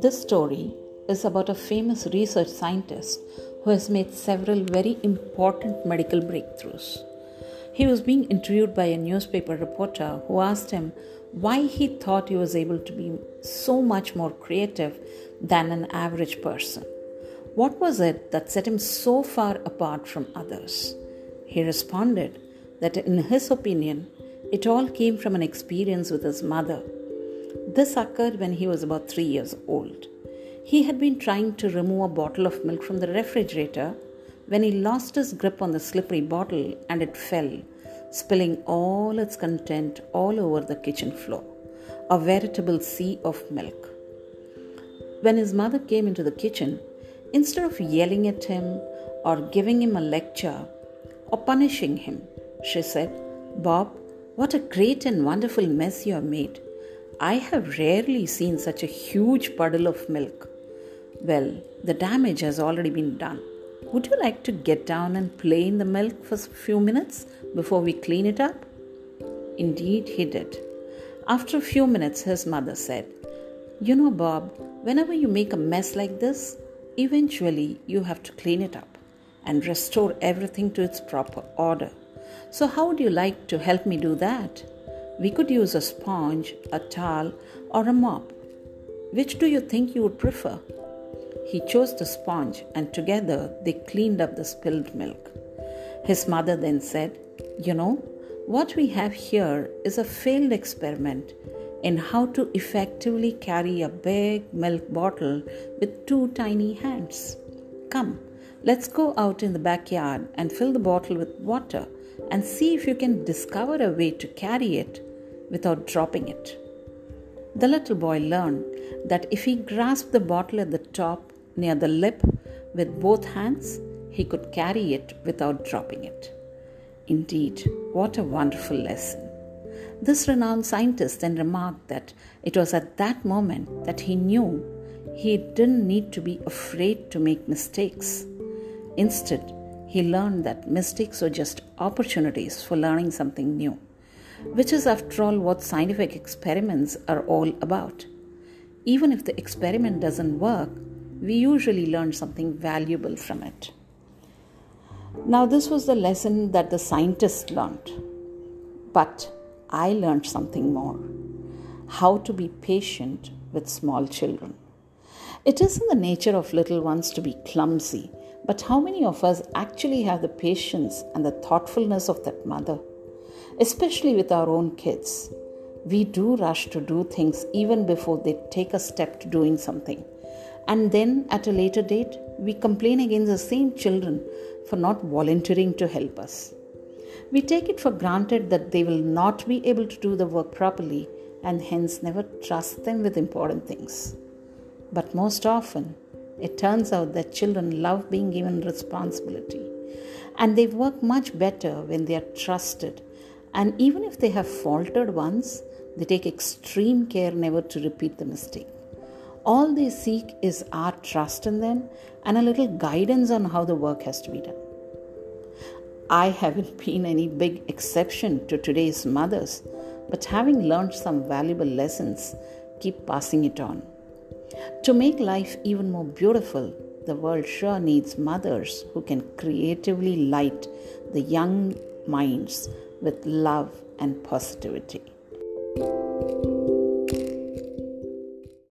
This story is about a famous research scientist who has made several very important medical breakthroughs. He was being interviewed by a newspaper reporter who asked him why he thought he was able to be so much more creative than an average person. What was it that set him so far apart from others? He responded that, in his opinion, it all came from an experience with his mother. This occurred when he was about three years old. He had been trying to remove a bottle of milk from the refrigerator when he lost his grip on the slippery bottle and it fell, spilling all its content all over the kitchen floor, a veritable sea of milk. When his mother came into the kitchen, instead of yelling at him or giving him a lecture or punishing him, she said, Bob, what a great and wonderful mess you have made. I have rarely seen such a huge puddle of milk. Well, the damage has already been done. Would you like to get down and play in the milk for a few minutes before we clean it up? Indeed, he did. After a few minutes, his mother said, You know, Bob, whenever you make a mess like this, eventually you have to clean it up and restore everything to its proper order. So, how would you like to help me do that? We could use a sponge, a towel, or a mop. Which do you think you would prefer? He chose the sponge, and together they cleaned up the spilled milk. His mother then said, You know, what we have here is a failed experiment in how to effectively carry a big milk bottle with two tiny hands. Come, let's go out in the backyard and fill the bottle with water and see if you can discover a way to carry it without dropping it. The little boy learned that if he grasped the bottle at the top near the lip with both hands, he could carry it without dropping it. Indeed, what a wonderful lesson. This renowned scientist then remarked that it was at that moment that he knew he didn't need to be afraid to make mistakes. Instead, he learned that mistakes were just opportunities for learning something new, which is, after all, what scientific experiments are all about. Even if the experiment doesn't work, we usually learn something valuable from it. Now, this was the lesson that the scientist learned. But I learned something more how to be patient with small children. It is in the nature of little ones to be clumsy, but how many of us actually have the patience and the thoughtfulness of that mother? Especially with our own kids. We do rush to do things even before they take a step to doing something and then at a later date we complain against the same children for not volunteering to help us. We take it for granted that they will not be able to do the work properly and hence never trust them with important things. But most often, it turns out that children love being given responsibility and they work much better when they are trusted. And even if they have faltered once, they take extreme care never to repeat the mistake. All they seek is our trust in them and a little guidance on how the work has to be done. I haven't been any big exception to today's mothers, but having learned some valuable lessons, keep passing it on. To make life even more beautiful, the world sure needs mothers who can creatively light the young minds with love and positivity.